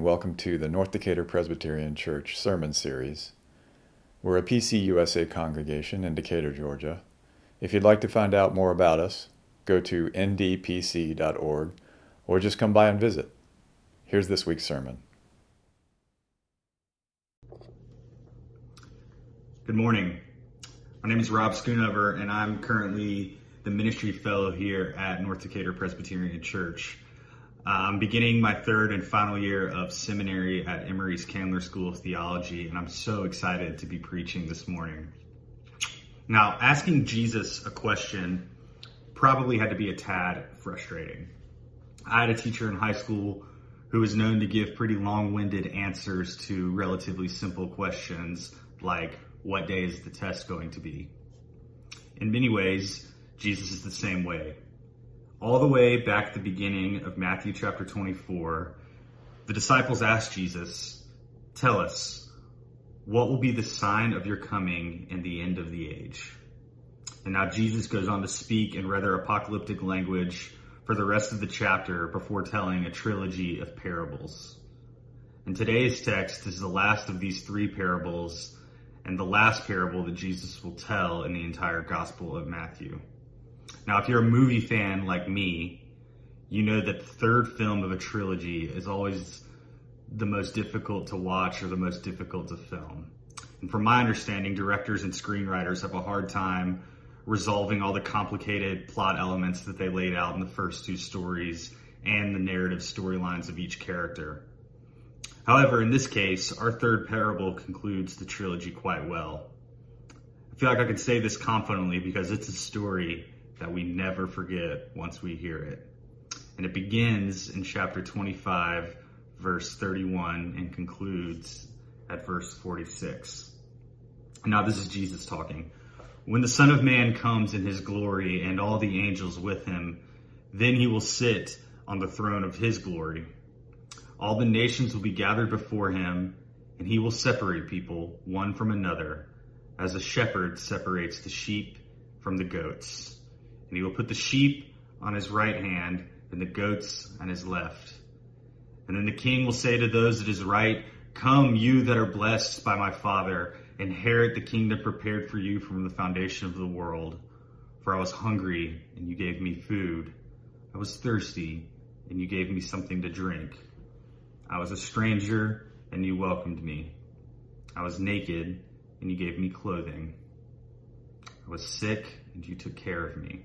and welcome to the North Decatur Presbyterian Church Sermon Series. We're a PCUSA congregation in Decatur, Georgia. If you'd like to find out more about us, go to ndpc.org or just come by and visit. Here's this week's sermon. Good morning. My name is Rob Schoonover, and I'm currently the ministry fellow here at North Decatur Presbyterian Church. Uh, I'm beginning my third and final year of seminary at Emory's Candler School of Theology, and I'm so excited to be preaching this morning. Now, asking Jesus a question probably had to be a tad frustrating. I had a teacher in high school who was known to give pretty long winded answers to relatively simple questions like, What day is the test going to be? In many ways, Jesus is the same way all the way back at the beginning of Matthew chapter 24, the disciples asked Jesus, Tell us, what will be the sign of your coming and the end of the age? And now Jesus goes on to speak in rather apocalyptic language for the rest of the chapter before telling a trilogy of parables. In today's text is the last of these three parables and the last parable that Jesus will tell in the entire Gospel of Matthew. Now, if you're a movie fan like me, you know that the third film of a trilogy is always the most difficult to watch or the most difficult to film. And from my understanding, directors and screenwriters have a hard time resolving all the complicated plot elements that they laid out in the first two stories and the narrative storylines of each character. However, in this case, our third parable concludes the trilogy quite well. I feel like I can say this confidently because it's a story that we never forget once we hear it. And it begins in chapter 25, verse 31, and concludes at verse 46. Now, this is Jesus talking. When the Son of Man comes in his glory and all the angels with him, then he will sit on the throne of his glory. All the nations will be gathered before him, and he will separate people one from another, as a shepherd separates the sheep from the goats and he will put the sheep on his right hand and the goats on his left. And then the king will say to those at his right, Come, you that are blessed by my Father, inherit the kingdom prepared for you from the foundation of the world. For I was hungry, and you gave me food. I was thirsty, and you gave me something to drink. I was a stranger, and you welcomed me. I was naked, and you gave me clothing. I was sick, and you took care of me.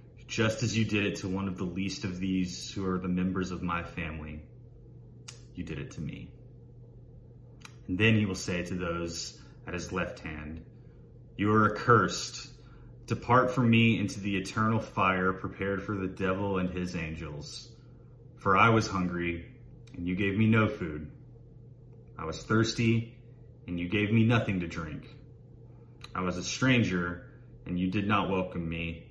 just as you did it to one of the least of these who are the members of my family, you did it to me. And then he will say to those at his left hand, You are accursed. Depart from me into the eternal fire prepared for the devil and his angels. For I was hungry, and you gave me no food. I was thirsty, and you gave me nothing to drink. I was a stranger, and you did not welcome me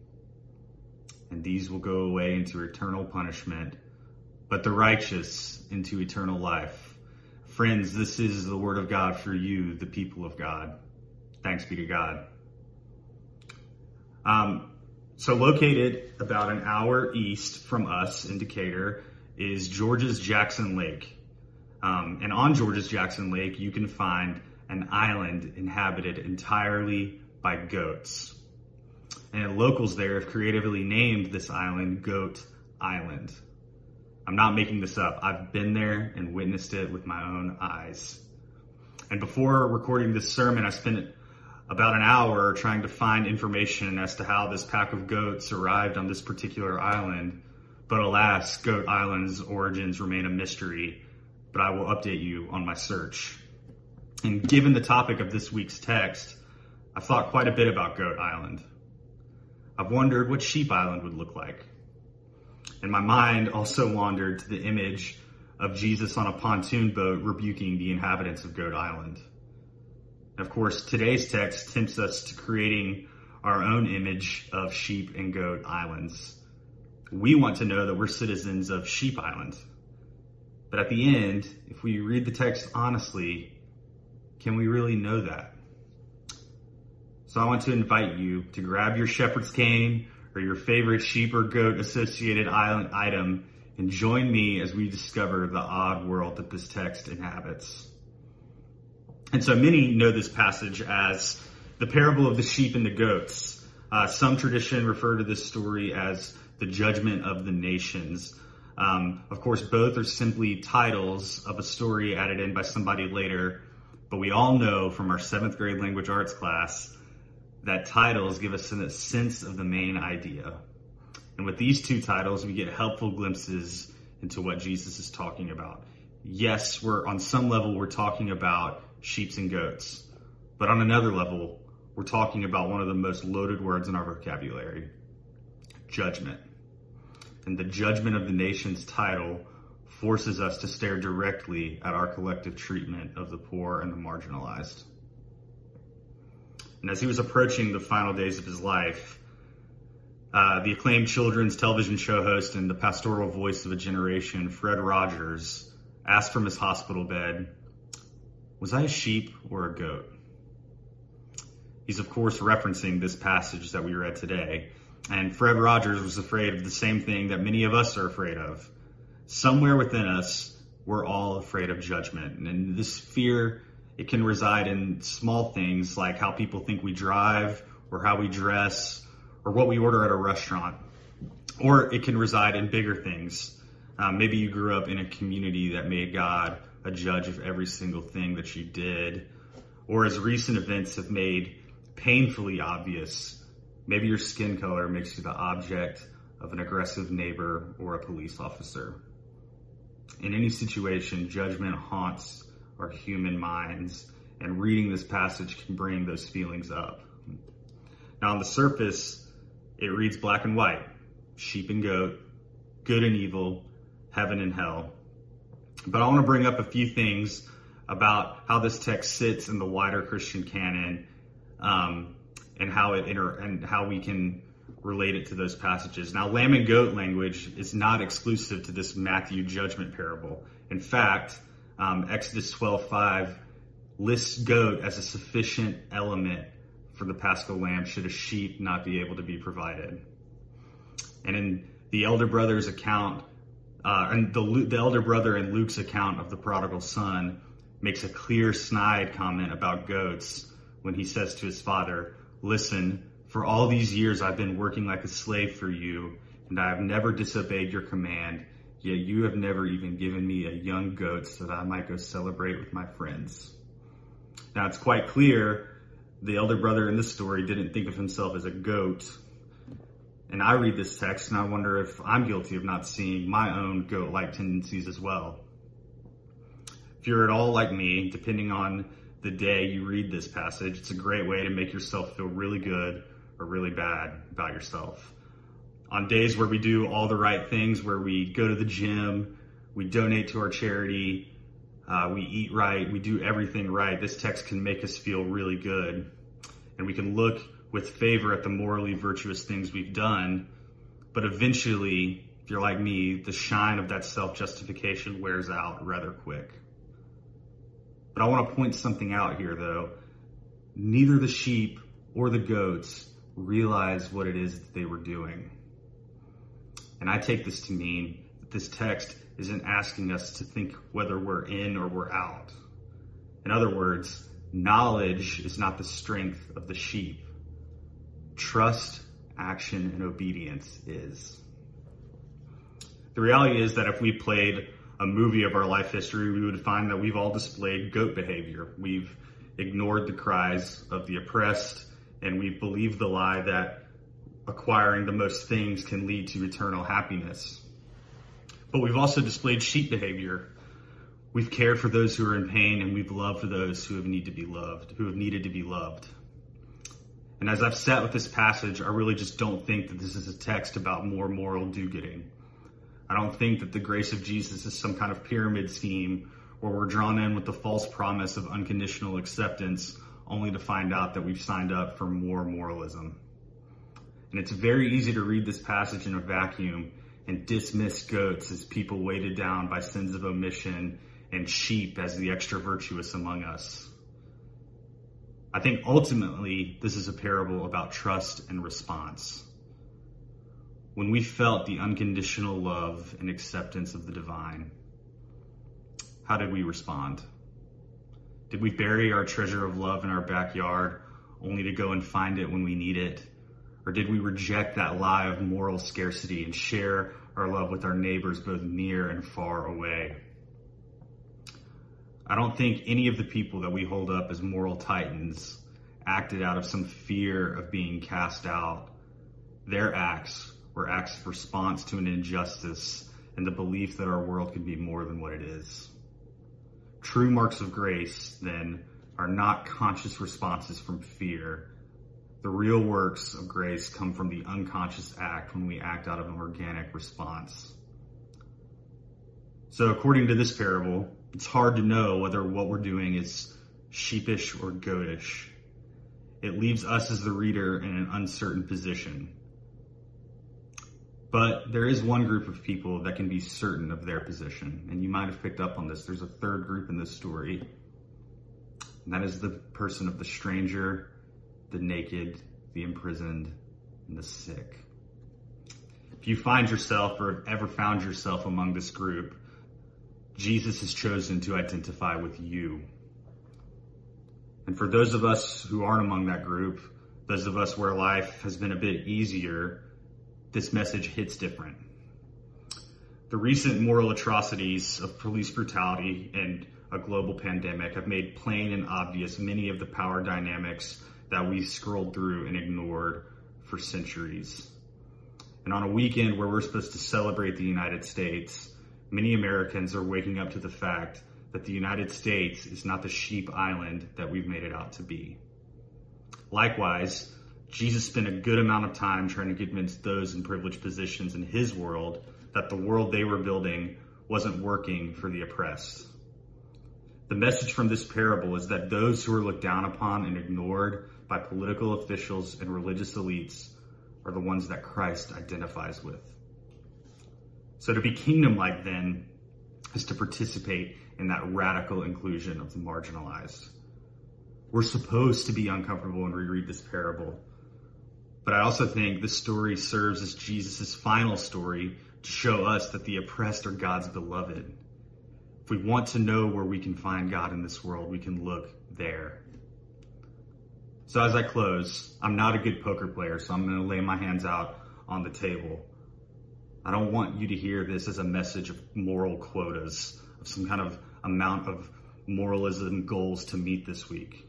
and these will go away into eternal punishment, but the righteous into eternal life. Friends, this is the word of God for you, the people of God. Thanks be to God. Um, so, located about an hour east from us in Decatur is Georgia's Jackson Lake. Um, and on Georgia's Jackson Lake, you can find an island inhabited entirely by goats and locals there have creatively named this island Goat Island. I'm not making this up. I've been there and witnessed it with my own eyes. And before recording this sermon, I spent about an hour trying to find information as to how this pack of goats arrived on this particular island. But alas, Goat Island's origins remain a mystery, but I will update you on my search. And given the topic of this week's text, I've thought quite a bit about Goat Island. I've wondered what Sheep Island would look like. And my mind also wandered to the image of Jesus on a pontoon boat rebuking the inhabitants of Goat Island. And of course, today's text tempts us to creating our own image of sheep and goat islands. We want to know that we're citizens of Sheep Island. But at the end, if we read the text honestly, can we really know that? So I want to invite you to grab your shepherd's cane or your favorite sheep or goat associated item and join me as we discover the odd world that this text inhabits. And so many know this passage as the parable of the sheep and the goats. Uh, some tradition refer to this story as the judgment of the nations. Um, of course, both are simply titles of a story added in by somebody later, but we all know from our seventh grade language arts class that titles give us a sense of the main idea. And with these two titles, we get helpful glimpses into what Jesus is talking about. Yes, we're on some level, we're talking about sheep and goats, but on another level, we're talking about one of the most loaded words in our vocabulary judgment. And the judgment of the nation's title forces us to stare directly at our collective treatment of the poor and the marginalized. And as he was approaching the final days of his life, uh, the acclaimed children's television show host and the pastoral voice of a generation, Fred Rogers, asked from his hospital bed, Was I a sheep or a goat? He's, of course, referencing this passage that we read today. And Fred Rogers was afraid of the same thing that many of us are afraid of. Somewhere within us, we're all afraid of judgment. And this fear it can reside in small things like how people think we drive or how we dress or what we order at a restaurant. Or it can reside in bigger things. Um, maybe you grew up in a community that made God a judge of every single thing that you did. Or as recent events have made painfully obvious, maybe your skin color makes you the object of an aggressive neighbor or a police officer. In any situation, judgment haunts our human minds, and reading this passage can bring those feelings up. Now, on the surface, it reads black and white sheep and goat, good and evil, heaven and hell. But I want to bring up a few things about how this text sits in the wider Christian canon um, and how it inter- and how we can relate it to those passages. Now, lamb and goat language is not exclusive to this Matthew judgment parable. In fact, um, Exodus 12:5 lists goat as a sufficient element for the paschal lamb should a sheep not be able to be provided. And in the elder brother's account, uh, and the, the elder brother in Luke's account of the prodigal son makes a clear snide comment about goats when he says to his father, Listen, for all these years I've been working like a slave for you, and I have never disobeyed your command, Yet you have never even given me a young goat so that I might go celebrate with my friends. Now it's quite clear the elder brother in this story didn't think of himself as a goat. And I read this text and I wonder if I'm guilty of not seeing my own goat like tendencies as well. If you're at all like me, depending on the day you read this passage, it's a great way to make yourself feel really good or really bad about yourself on days where we do all the right things, where we go to the gym, we donate to our charity, uh, we eat right, we do everything right, this text can make us feel really good. And we can look with favor at the morally virtuous things we've done. But eventually, if you're like me, the shine of that self justification wears out rather quick. But I want to point something out here, though. Neither the sheep or the goats realized what it is that they were doing. And I take this to mean that this text isn't asking us to think whether we're in or we're out. In other words, knowledge is not the strength of the sheep. Trust, action, and obedience is. The reality is that if we played a movie of our life history, we would find that we've all displayed goat behavior. We've ignored the cries of the oppressed, and we've believed the lie that acquiring the most things can lead to eternal happiness. But we've also displayed sheep behavior. We've cared for those who are in pain, and we've loved those who have need to be loved, who have needed to be loved. And as I've sat with this passage, I really just don't think that this is a text about more moral do-getting. I don't think that the grace of Jesus is some kind of pyramid scheme where we're drawn in with the false promise of unconditional acceptance only to find out that we've signed up for more moralism. And it's very easy to read this passage in a vacuum and dismiss goats as people weighted down by sins of omission and sheep as the extra virtuous among us. I think ultimately this is a parable about trust and response. When we felt the unconditional love and acceptance of the divine, how did we respond? Did we bury our treasure of love in our backyard only to go and find it when we need it? Or did we reject that lie of moral scarcity and share our love with our neighbors both near and far away? I don't think any of the people that we hold up as moral titans acted out of some fear of being cast out. Their acts were acts of response to an injustice and the belief that our world could be more than what it is. True marks of grace, then, are not conscious responses from fear. The real works of grace come from the unconscious act when we act out of an organic response. So, according to this parable, it's hard to know whether what we're doing is sheepish or goatish. It leaves us as the reader in an uncertain position. But there is one group of people that can be certain of their position, and you might have picked up on this. There's a third group in this story, and that is the person of the stranger, the naked, the imprisoned, and the sick. If you find yourself or have ever found yourself among this group, Jesus has chosen to identify with you. And for those of us who aren't among that group, those of us where life has been a bit easier, this message hits different. The recent moral atrocities of police brutality and a global pandemic have made plain and obvious many of the power dynamics that we scrolled through and ignored for centuries. And on a weekend where we're supposed to celebrate the United States, many Americans are waking up to the fact that the United States is not the sheep island that we've made it out to be. Likewise, Jesus spent a good amount of time trying to convince those in privileged positions in his world that the world they were building wasn't working for the oppressed. The message from this parable is that those who are looked down upon and ignored by political officials and religious elites are the ones that Christ identifies with. So to be kingdom like then is to participate in that radical inclusion of the marginalized. We're supposed to be uncomfortable when we read this parable but I also think this story serves as Jesus' final story to show us that the oppressed are God's beloved. If we want to know where we can find God in this world, we can look there. So as I close, I'm not a good poker player, so I'm going to lay my hands out on the table. I don't want you to hear this as a message of moral quotas, of some kind of amount of moralism goals to meet this week.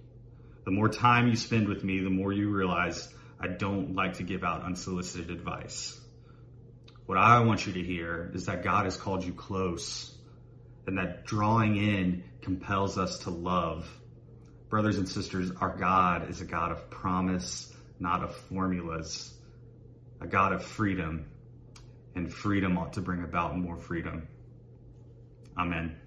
The more time you spend with me, the more you realize I don't like to give out unsolicited advice. What I want you to hear is that God has called you close and that drawing in compels us to love. Brothers and sisters, our God is a God of promise, not of formulas, a God of freedom, and freedom ought to bring about more freedom. Amen.